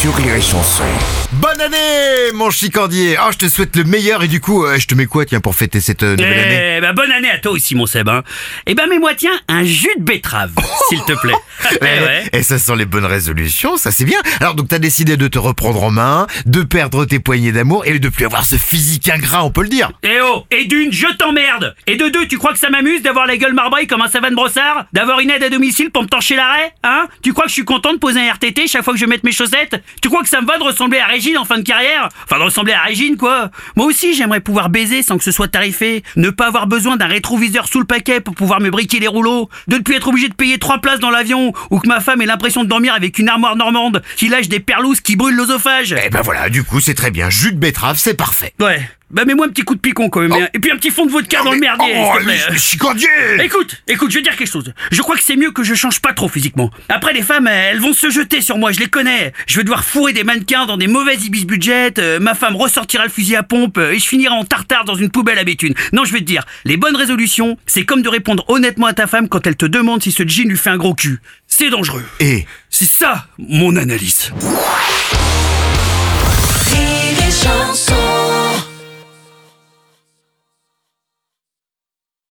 sur Rire et Chanson. Bonne année, mon chicandier Oh, je te souhaite le meilleur et du coup, euh, je te mets quoi, tiens, pour fêter cette euh, nouvelle année? Eh ben, bonne année à toi aussi, mon Seb. Hein. Eh ben, mets-moi, tiens, un jus de betterave, s'il te plaît. Eh ouais. Et ça sent les bonnes résolutions, ça c'est bien. Alors donc t'as décidé de te reprendre en main, de perdre tes poignées d'amour et de plus avoir ce physique ingrat, on peut le dire. Eh oh Et d'une, je t'emmerde Et de deux, tu crois que ça m'amuse d'avoir la gueule marbrée comme un savane brossard D'avoir une aide à domicile pour me torcher l'arrêt Hein? Tu crois que je suis content de poser un RTT chaque fois que je mette mes chaussettes? Tu crois que ça me va de ressembler à Régine en fin de carrière Enfin, de ressembler à Régine, quoi Moi aussi, j'aimerais pouvoir baiser sans que ce soit tarifé. Ne pas avoir besoin d'un rétroviseur sous le paquet pour pouvoir me briquer les rouleaux. De ne plus être obligé de payer trois places dans l'avion ou que ma femme ait l'impression de dormir avec une armoire normande qui lâche des perlousses qui brûlent l'osophage. Eh ben voilà, du coup c'est très bien, jus de betterave, c'est parfait. Ouais. Bah mets-moi un petit coup de picon quand même. hein. Et puis un petit fond de vodka dans le merdier, Oh, chicandier Écoute, écoute, je vais dire quelque chose. Je crois que c'est mieux que je change pas trop physiquement. Après, les femmes, elles vont se jeter sur moi, je les connais. Je vais devoir fourrer des mannequins dans des mauvaises ibis budget, euh, ma femme ressortira le fusil à pompe, euh, et je finirai en tartare dans une poubelle à béthune. Non, je vais te dire, les bonnes résolutions, c'est comme de répondre honnêtement à ta femme quand elle te demande si ce jean lui fait un gros cul. C'est dangereux. Et C'est ça, mon analyse.